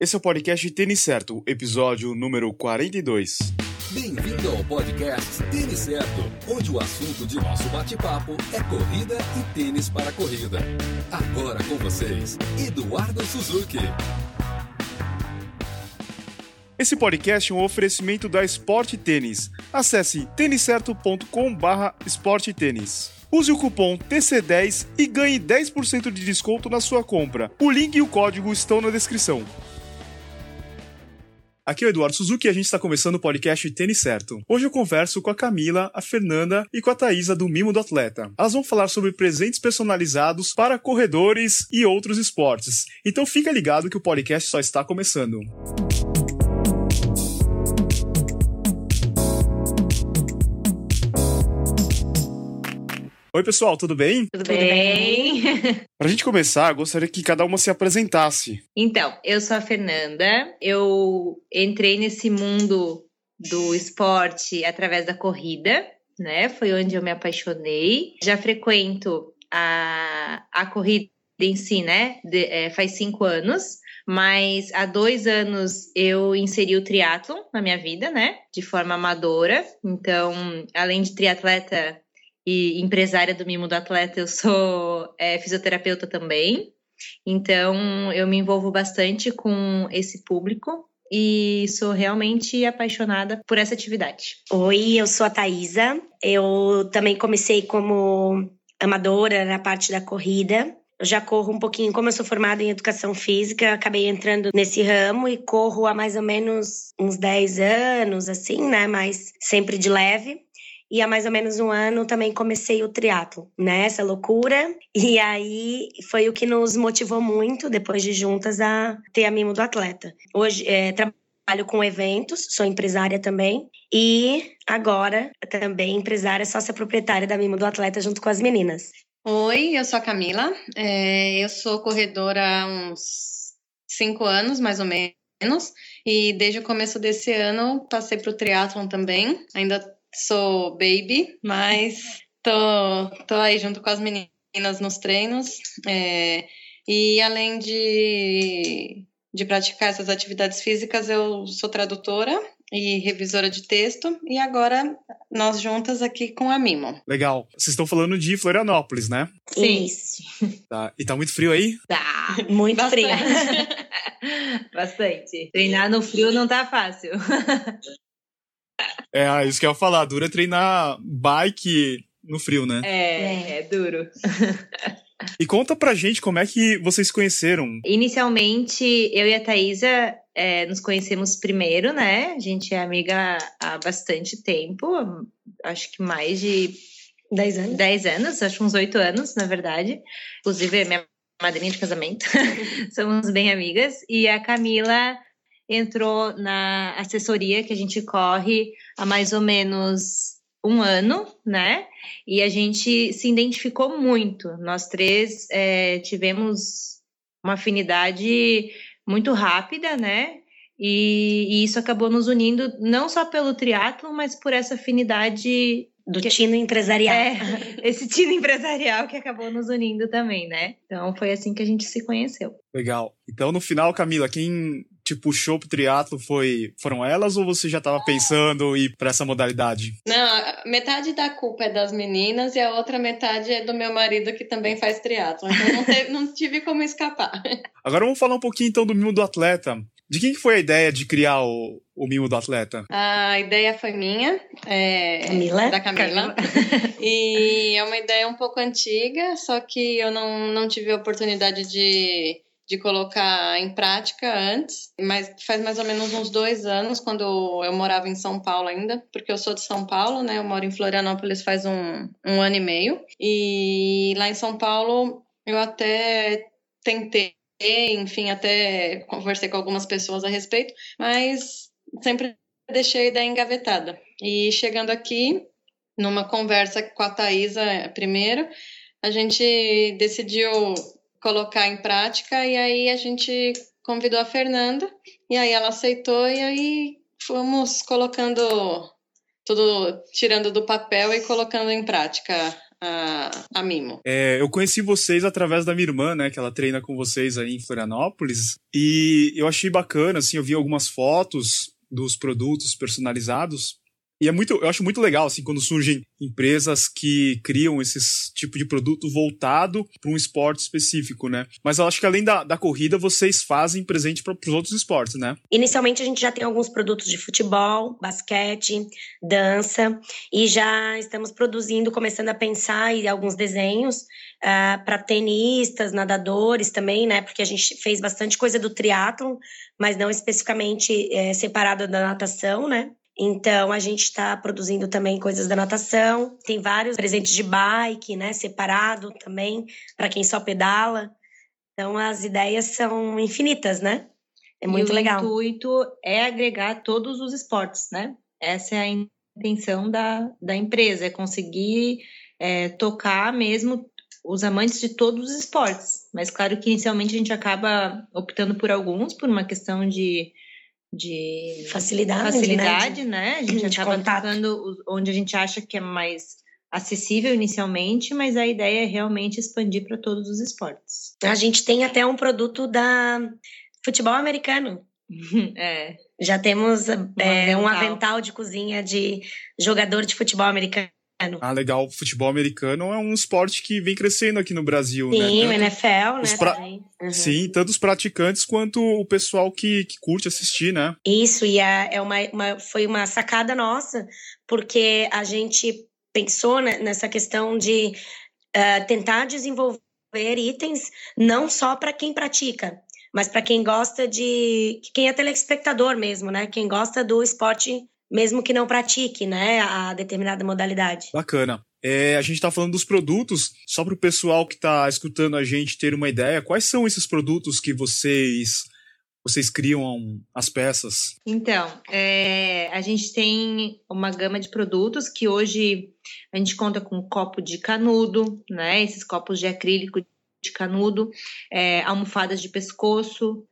Esse é o podcast Tênis Certo, episódio número 42. Bem-vindo ao podcast Tênis Certo, onde o assunto de nosso bate-papo é corrida e tênis para corrida. Agora com vocês, Eduardo Suzuki. Esse podcast é um oferecimento da Sport Tênis. Acesse têniscerto.com/barra esportetênis. Use o cupom TC10 e ganhe 10% de desconto na sua compra. O link e o código estão na descrição. Aqui é o Eduardo Suzuki e a gente está começando o podcast Tênis Certo. Hoje eu converso com a Camila, a Fernanda e com a Thaisa do Mimo do Atleta. Elas vão falar sobre presentes personalizados para corredores e outros esportes. Então fica ligado que o podcast só está começando. Oi, pessoal, tudo bem? Tudo, Tudo bem? bem? Pra gente começar, gostaria que cada uma se apresentasse. Então, eu sou a Fernanda, eu entrei nesse mundo do esporte através da corrida, né? Foi onde eu me apaixonei. Já frequento a, a corrida em si, né? De, é, faz cinco anos. Mas há dois anos eu inseri o triatlon na minha vida, né? De forma amadora. Então, além de triatleta e empresária do Mimo do Atleta, eu sou é, fisioterapeuta também. Então, eu me envolvo bastante com esse público e sou realmente apaixonada por essa atividade. Oi, eu sou a Thaisa. Eu também comecei como amadora na parte da corrida. Eu já corro um pouquinho, como eu sou formada em educação física, acabei entrando nesse ramo e corro há mais ou menos uns 10 anos, assim, né? Mas sempre de leve. E há mais ou menos um ano também comecei o triatlo, né? Essa loucura. E aí foi o que nos motivou muito, depois de juntas, a ter a Mimo do Atleta. Hoje é, trabalho com eventos, sou empresária também. E agora também empresária, sócia proprietária da Mimo do Atleta junto com as meninas. Oi, eu sou a Camila. É, eu sou corredora há uns cinco anos, mais ou menos. E desde o começo desse ano passei para o triatlon também. Ainda sou baby, mas tô, tô aí junto com as meninas nos treinos. É, e além de, de praticar essas atividades físicas, eu sou tradutora e revisora de texto, e agora nós juntas aqui com a Mimo. Legal. Vocês estão falando de Florianópolis, né? Sim. Isso. Tá. E tá muito frio aí? Tá. Muito Bastante. frio. Bastante. Treinar no frio não tá fácil. É, ah, isso que eu ia falar. Dura é treinar bike no frio, né? É, é duro. E conta pra gente como é que vocês se conheceram. Inicialmente, eu e a Thaisa é, nos conhecemos primeiro, né? A gente é amiga há bastante tempo, acho que mais de 10 anos. 10 anos, acho uns 8 anos, na verdade. Inclusive, é minha madrinha de casamento. Somos bem amigas. E a Camila entrou na assessoria que a gente corre há mais ou menos um ano, né? E a gente se identificou muito. Nós três é, tivemos uma afinidade muito rápida, né? E, e, isso acabou nos unindo não só pelo triatlo, mas por essa afinidade do que, tino empresarial. É, esse tino empresarial que acabou nos unindo também, né? Então foi assim que a gente se conheceu. Legal. Então no final, Camila, quem te puxou pro triatlo foi foram elas ou você já estava pensando em ir para essa modalidade? Não, metade da culpa é das meninas e a outra metade é do meu marido que também faz triatlo. Então não, teve, não tive como escapar. Agora vamos falar um pouquinho então do mimo do atleta. De quem foi a ideia de criar o, o mimo do atleta? A ideia foi minha, é, Camila? da Camila. Camila. e é uma ideia um pouco antiga, só que eu não, não tive a oportunidade de de colocar em prática antes, mas faz mais ou menos uns dois anos, quando eu morava em São Paulo ainda, porque eu sou de São Paulo, né? Eu moro em Florianópolis faz um, um ano e meio. E lá em São Paulo eu até tentei, enfim, até conversei com algumas pessoas a respeito, mas sempre deixei a ideia engavetada. E chegando aqui, numa conversa com a Thaisa primeiro, a gente decidiu colocar em prática e aí a gente convidou a Fernanda e aí ela aceitou e aí fomos colocando tudo tirando do papel e colocando em prática a, a Mimo. É, eu conheci vocês através da minha irmã, né? Que ela treina com vocês aí em Florianópolis. E eu achei bacana, assim, eu vi algumas fotos dos produtos personalizados. E é muito, eu acho muito legal, assim, quando surgem empresas que criam esse tipo de produto voltado para um esporte específico, né? Mas eu acho que além da, da corrida, vocês fazem presente para os outros esportes, né? Inicialmente a gente já tem alguns produtos de futebol, basquete, dança, e já estamos produzindo, começando a pensar em alguns desenhos uh, ah, para tenistas, nadadores também, né? Porque a gente fez bastante coisa do triatlon, mas não especificamente é, separado da natação, né? Então, a gente está produzindo também coisas da natação. Tem vários presentes de bike, né? Separado também, para quem só pedala. Então, as ideias são infinitas, né? É muito e legal. O intuito é agregar todos os esportes, né? Essa é a intenção da, da empresa, é conseguir é, tocar mesmo os amantes de todos os esportes. Mas claro que inicialmente a gente acaba optando por alguns, por uma questão de de facilidade, facilidade né? né? A gente de acaba tocando onde a gente acha que é mais acessível inicialmente, mas a ideia é realmente expandir para todos os esportes. A gente tem até um produto da futebol americano. é. Já temos um, é, avental. um avental de cozinha de jogador de futebol americano. Ah, legal. O futebol americano é um esporte que vem crescendo aqui no Brasil, Sim, né? o Tanto- NFL, os né? pra-. Uhum. Sim, tanto os praticantes quanto o pessoal que, que curte assistir, né? Isso, e é, é uma, uma- foi uma sacada nossa, porque a gente pensou nessa questão de ah, tentar desenvolver itens não só para quem pratica, mas para quem gosta de. quem é telespectador mesmo, né? Quem gosta do esporte, mesmo que não pratique, né? A determinada modalidade. Bacana. É, a gente está falando dos produtos, só para o pessoal que está escutando a gente ter uma ideia, quais são esses produtos que vocês vocês criam as peças? Então, é, a gente tem uma gama de produtos que hoje a gente conta com copo de canudo, né? Esses copos de acrílico de canudo, é, almofadas de pescoço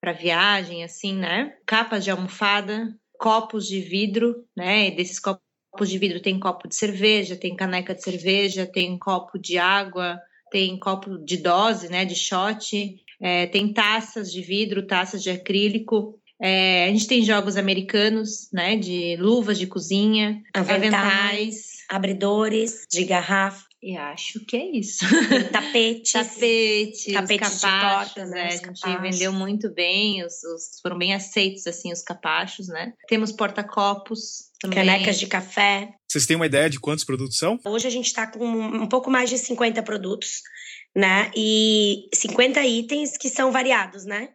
para viagem, assim, né? Capas de almofada, copos de vidro, né? Desses copos de vidro tem copo de cerveja, tem caneca de cerveja, tem copo de água, tem copo de dose, né? De shot, é, tem taças de vidro, taças de acrílico. É, a gente tem jogos americanos, né? De luvas de cozinha, Aventais, aventais. abridores de garrafa, E acho que é isso. tapetes. Tapetes, Tapetes os de capachos, porta, né, né? A gente capachos. vendeu muito bem, os, os- foram bem aceitos, assim, os capachos, né? Temos porta-copos também. Canecas de café. Vocês têm uma ideia de quantos produtos são? Hoje a gente está com um pouco mais de 50 produtos, né? E 50 itens que são variados, né?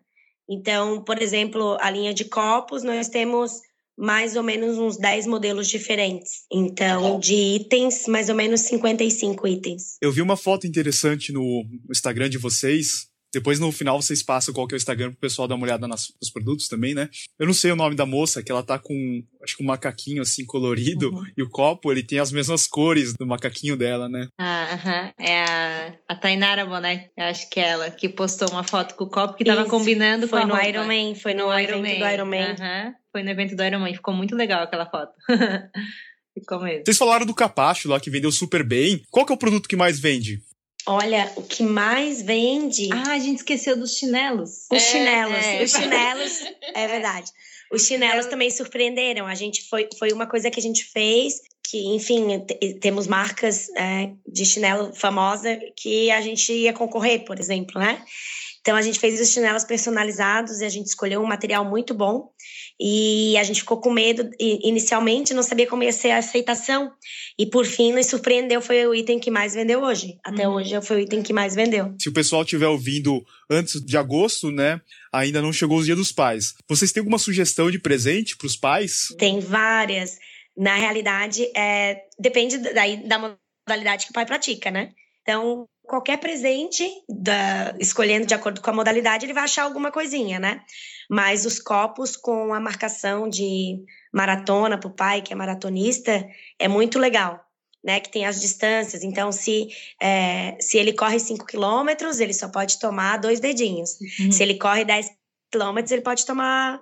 Então, por exemplo, a linha de copos, nós temos mais ou menos uns 10 modelos diferentes. Então, de itens, mais ou menos 55 itens. Eu vi uma foto interessante no Instagram de vocês. Depois no final vocês passam qual que é o Instagram pro pessoal dar uma olhada nas- nos produtos também, né? Eu não sei o nome da moça, que ela tá com, acho que um macaquinho assim colorido, Uhum. e o copo, ele tem as mesmas cores do macaquinho dela, né? Ah, aham. É a, a Tainara Boné, eu acho que é ela, que postou uma foto com o copo que tava Isso, combinando Foi com a no roupa. Iron Man, foi no, evento do Iron Man. Aham. Foi no evento do Iron Man, ficou muito legal aquela foto. ficou mesmo. Vocês falaram do capacho lá, que vendeu super bem. Qual que é o produto que mais vende? Olha, o que mais vende... Ah, a gente esqueceu dos chinelos. Os É, chinelos, é. os chinelos, é verdade. Os chinelos também surpreenderam. A gente foi, foi uma coisa que a gente fez, que, enfim, te- temos marcas é, de chinelo famosa que a gente ia concorrer, por exemplo, né? Então a gente fez os chinelos personalizados e a gente escolheu um material muito bom. E a gente ficou com medo, inicialmente não sabia como ia ser a aceitação. E por fim nos surpreendeu, foi o item que mais vendeu hoje. Até Uhum. hoje foi o item que mais vendeu. Se o pessoal estiver ouvindo antes de agosto, né? Ainda não chegou os dias dos pais. Vocês têm alguma sugestão de presente pros pais? Tem várias. Na realidade, é, depende daí da modalidade que o pai pratica, né? Então, qualquer presente, da- escolhendo de acordo com a modalidade, ele vai achar alguma coisinha, né? Mas os copos com a marcação de maratona para o pai, que é maratonista, é muito legal. Né, que tem as distâncias. Então, se, é, se ele corre 5 quilômetros, ele só pode tomar dois dedinhos. Uhum. Se ele corre 10 quilômetros, ele pode tomar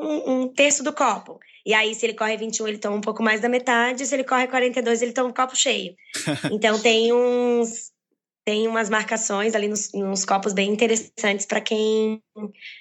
um, um, terço do copo. E aí, se ele corre 21, ele toma um pouco mais da metade. Se ele corre 42, ele toma um copo cheio. Então, tem uns. Tem umas marcações ali nos, nos copos bem interessantes para quem.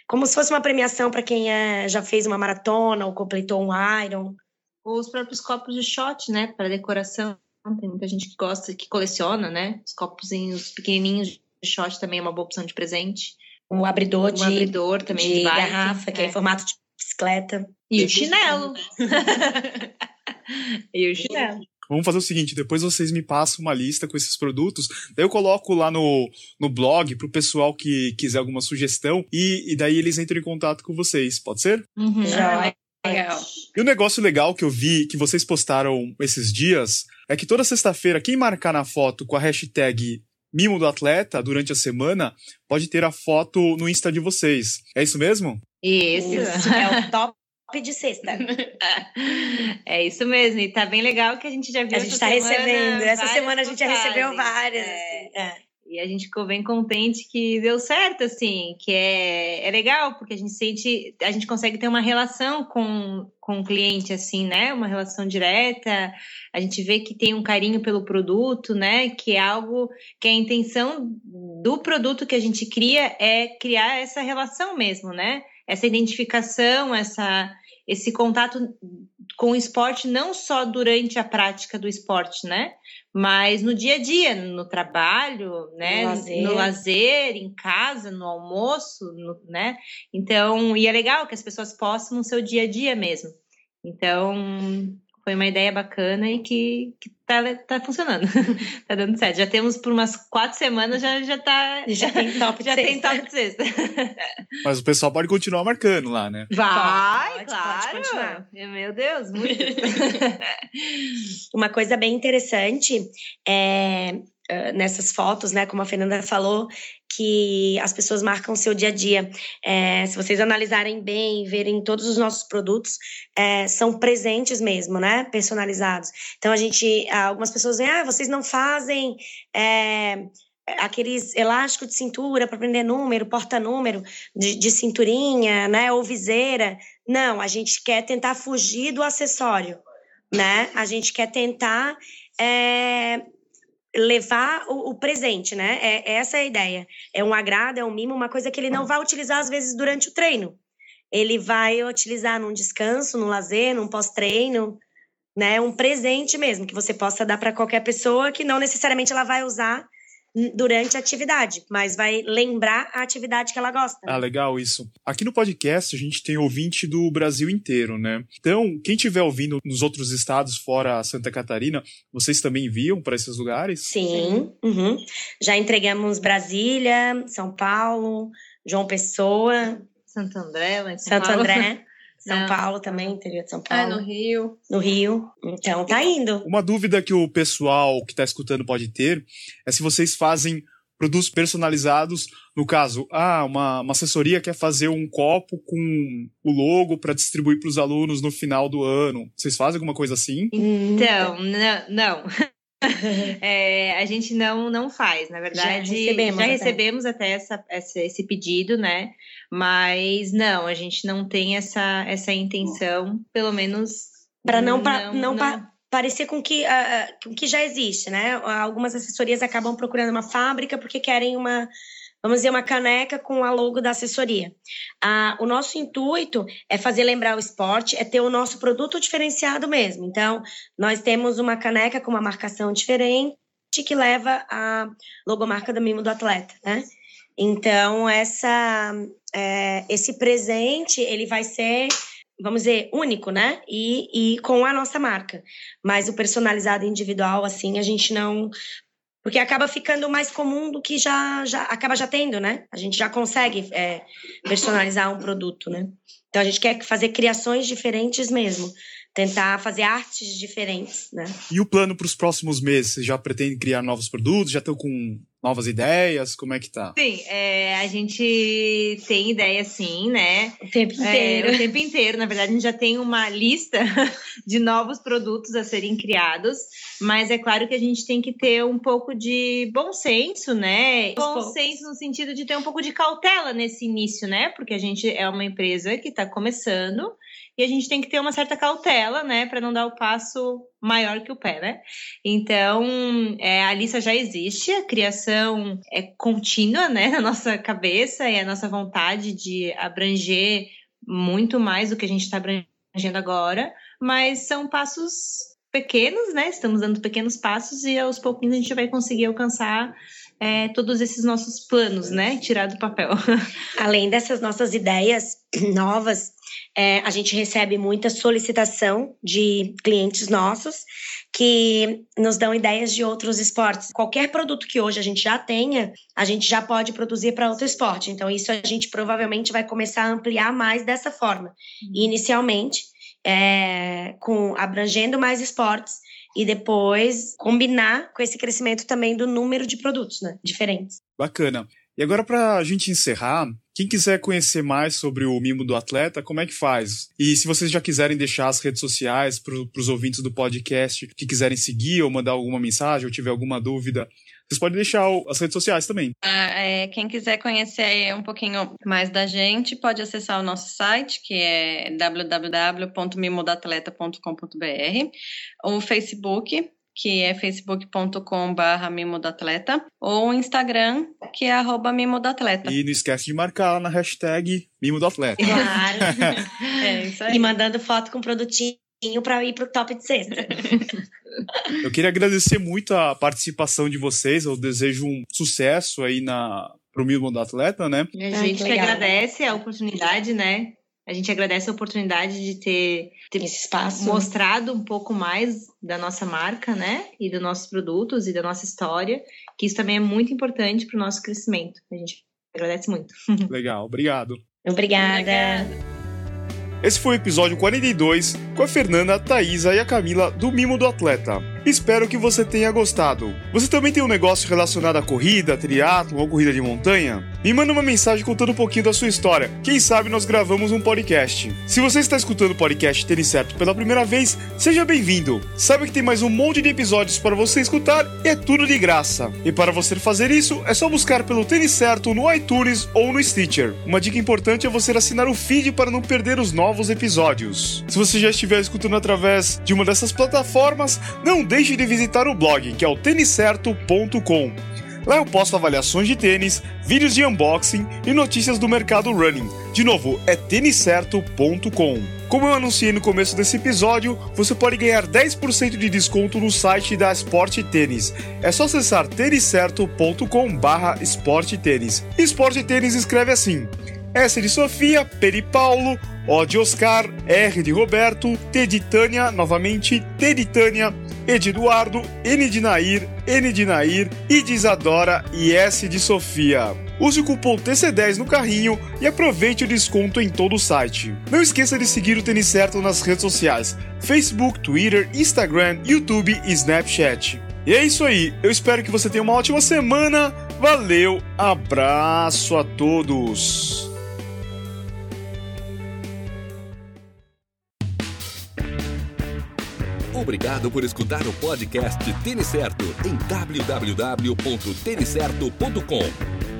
Como se fosse uma premiação para quem é, já fez uma maratona ou completou um Iron. Os próprios copos de shot, né? Para decoração. Tem muita gente que gosta, que coleciona, né? Os copozinhos pequenininhos de shot também é uma boa opção de presente. Um abridor, um de, abridor também de, de garrafa, que é em formato de bicicleta. E, o chinelo. e o chinelo. Vamos fazer o seguinte, depois vocês me passam uma lista com esses produtos, daí eu coloco lá no, no blog pro pessoal que quiser alguma sugestão e, e daí eles entram em contato com vocês, pode ser? Uhum. Já. Legal. E o um negócio legal que eu vi que vocês postaram esses dias é que toda sexta-feira, quem marcar na foto com a hashtag Mimo do Atleta durante a semana pode ter a foto no Insta de vocês. É isso mesmo? Isso. isso. É o top de sexta. é isso mesmo. E tá bem legal que a gente já viu. A gente tá recebendo. Essa semana a gente já recebeu várias. É. Assim. É. E a gente ficou bem contente que deu certo, assim, que é, é legal, porque a gente sente, a gente consegue ter uma relação com, com o cliente, assim, né? Uma relação direta, a gente vê que tem um carinho pelo produto, né? Que é algo que a intenção do produto que a gente cria é criar essa relação mesmo, né? Essa identificação, essa, esse contato com o esporte não só durante a prática do esporte, né? Mas no dia a dia, no trabalho, né? No lazer, no lazer em casa, no almoço, no, né? Então, e é legal que as pessoas possam no seu dia a dia mesmo. Então, foi uma ideia bacana e que, que tá, tá funcionando. tá dando certo. Já temos por umas quatro semanas, já, já tá. Já tem top Já tem top de sexta. Mas o pessoal pode continuar marcando lá, né? Vai, pode, claro. Pode continuar. Meu Deus, muito. uma coisa bem interessante é nessas fotos, né, como a Fernanda falou, que as pessoas marcam o seu dia a dia. É, se vocês analisarem bem, verem todos os nossos produtos, é, são presentes mesmo, né? Personalizados. Então a gente, algumas pessoas veem, ah, vocês não fazem. É, aqueles elásticos de cintura para prender número, porta-número de, de, cinturinha, né, ou viseira. Não, a gente quer tentar fugir do acessório, né? A gente quer tentar é, levar o, o, presente, né? É, é, essa é a ideia. É um agrado, é um mimo, uma coisa que ele não vai utilizar às vezes durante o treino. Ele vai utilizar num descanso, num lazer, num pós-treino, né? Um presente mesmo que você possa dar para qualquer pessoa que não necessariamente ela vai usar durante a atividade, mas vai lembrar a atividade que ela gosta. Ah, legal isso. Aqui no podcast a gente tem ouvinte do Brasil inteiro, né? Então, quem estiver ouvindo nos outros estados fora Santa Catarina, vocês também enviam para esses lugares? Sim. Uhum. Já entregamos Brasília, São Paulo, João Pessoa. Santo André, lá em São Santo Paulo. André. São não. Paulo também, interior de São ah, Paulo. É, no Rio. No Rio. Então tá indo. Uma dúvida que o pessoal que está escutando pode ter é se vocês fazem produtos personalizados. No caso, ah, uma, uma assessoria quer fazer um copo com o logo para distribuir para os alunos no final do ano. Vocês fazem alguma coisa assim? Então, não. não. é, a gente não não faz, na verdade. Já recebemos, já recebemos até, essa, essa, esse pedido, né? Mas não, a gente não tem essa, essa intenção, pelo menos. Para não, não, não, não parecer com que, uh, com que já existe, né? Algumas assessorias acabam procurando uma fábrica porque querem uma vamos dizer, uma caneca com a logo da assessoria. Ah, o nosso intuito é fazer lembrar o esporte, é ter o nosso produto diferenciado mesmo. Então, nós temos uma caneca com uma marcação diferente que leva a logomarca do mimo do atleta, né? Então, essa, é, esse presente, ele vai ser vamos dizer, único, né? E, e com a nossa marca. Mas o personalizado individual, assim, a gente não porque acaba ficando mais comum do que já, já acaba já tendo, né? A gente já consegue é, personalizar um produto, né? Então a gente quer fazer criações diferentes mesmo, tentar fazer artes diferentes, né? E o plano para os próximos meses? Você já pretende criar novos produtos? Já estão com novas ideias? Como é que tá? Sim, é, a gente tem ideia sim, né? O tempo inteiro. É, o tempo inteiro. Na verdade, a gente já tem uma lista de novos produtos a serem criados, mas é claro que a gente tem que ter um pouco de bom senso, né? Bom senso no sentido de ter um pouco de cautela nesse início, né? Porque a gente é uma empresa que está começando e a gente tem que ter uma certa cautela, né, para não dar o passo maior que o pé, né? Então, é, a lista já existe, a criação é contínua, né, na nossa cabeça e a nossa vontade de abranger muito mais do que a gente está abrangendo agora, mas são passos pequenos, né? Estamos dando pequenos passos e aos pouquinhos a gente vai conseguir alcançar é, todos esses nossos planos, né? Tirar do papel. Além dessas nossas ideias novas, é, a gente recebe muita solicitação de clientes nossos que nos dão ideias de outros esportes. Qualquer produto que hoje a gente já tenha, a gente já pode produzir para outro esporte. Então, isso a gente provavelmente vai começar a ampliar mais dessa forma. Uhum. Inicialmente, é, com abrangendo mais esportes e depois combinar com esse crescimento também do número de produtos, né? Diferentes. Bacana. E agora, para a gente encerrar, quem quiser conhecer mais sobre o mimo do atleta, como é que faz? E se vocês já quiserem deixar as redes sociais para os ouvintes do podcast que quiserem seguir ou mandar alguma mensagem ou tiver alguma dúvida, vocês podem deixar as redes sociais também. Ah, é, quem quiser conhecer um pouquinho mais da gente, pode acessar o nosso site, que é www.mimodatleta.com.br, o Facebook, que é facebook.com.br mimodatleta, ou o Instagram, que é arroba mimodatleta. E não esquece de marcar lá na hashtag mimodatleta. Claro. é isso aí. E mandando foto com produtinho para ir para o top de sexta. Eu queria agradecer muito a participação de vocês. Eu desejo um sucesso aí na pro Mimo do Atleta, né? A gente que agradece a oportunidade, né? A gente agradece a oportunidade de ter, ter esse espaço mostrado um pouco mais da nossa marca, né? E dos nossos produtos e da nossa história, que isso também é muito importante para o nosso crescimento. A gente agradece muito. Legal, obrigado. Obrigada. Obrigada. Esse foi o episódio 42 com a Fernanda, a Thaisa e a Camila do Mimo do Atleta. Espero que você tenha gostado. Você também tem um negócio relacionado à corrida, triatlo ou corrida de montanha? Me manda uma mensagem contando um pouquinho da sua história. Quem sabe nós gravamos um podcast. Se você está escutando o podcast Tênis Certo pela primeira vez, seja bem-vindo. Sabe que tem mais um monte de episódios para você escutar e é tudo de graça. E para você fazer isso, é só buscar pelo Tênis Certo no iTunes ou no Stitcher. Uma dica importante é você assinar o feed para não perder os novos episódios. Se você já estiver escutando através de uma dessas plataformas, não deixe de visitar o blog, que é o têniscerto.com. Lá eu posto avaliações de tênis, vídeos de unboxing e notícias do mercado running. De novo, é têniscerto.com. Como eu anunciei no começo desse episódio, você pode ganhar 10% de desconto no site da Sport Tênis. É só acessar têniscerto.com/barra Sport Tênis. Sport Tênis escreve assim: S de Sofia, P de Paulo, O de Oscar, R de Roberto, T de Tânia, novamente T de Tânia, E de Eduardo, N de Nair, N de Nair, I de Isadora e S de Sofia. Use o cupom TC10 no carrinho e aproveite o desconto em todo o site. Não esqueça de seguir o Tênis Certo nas redes sociais: Facebook, Twitter, Instagram, YouTube e Snapchat. E é isso aí, eu espero que você tenha uma ótima semana. Valeu, abraço a todos! Obrigado por escutar o podcast Tênis Certo em www.tenicerto.com.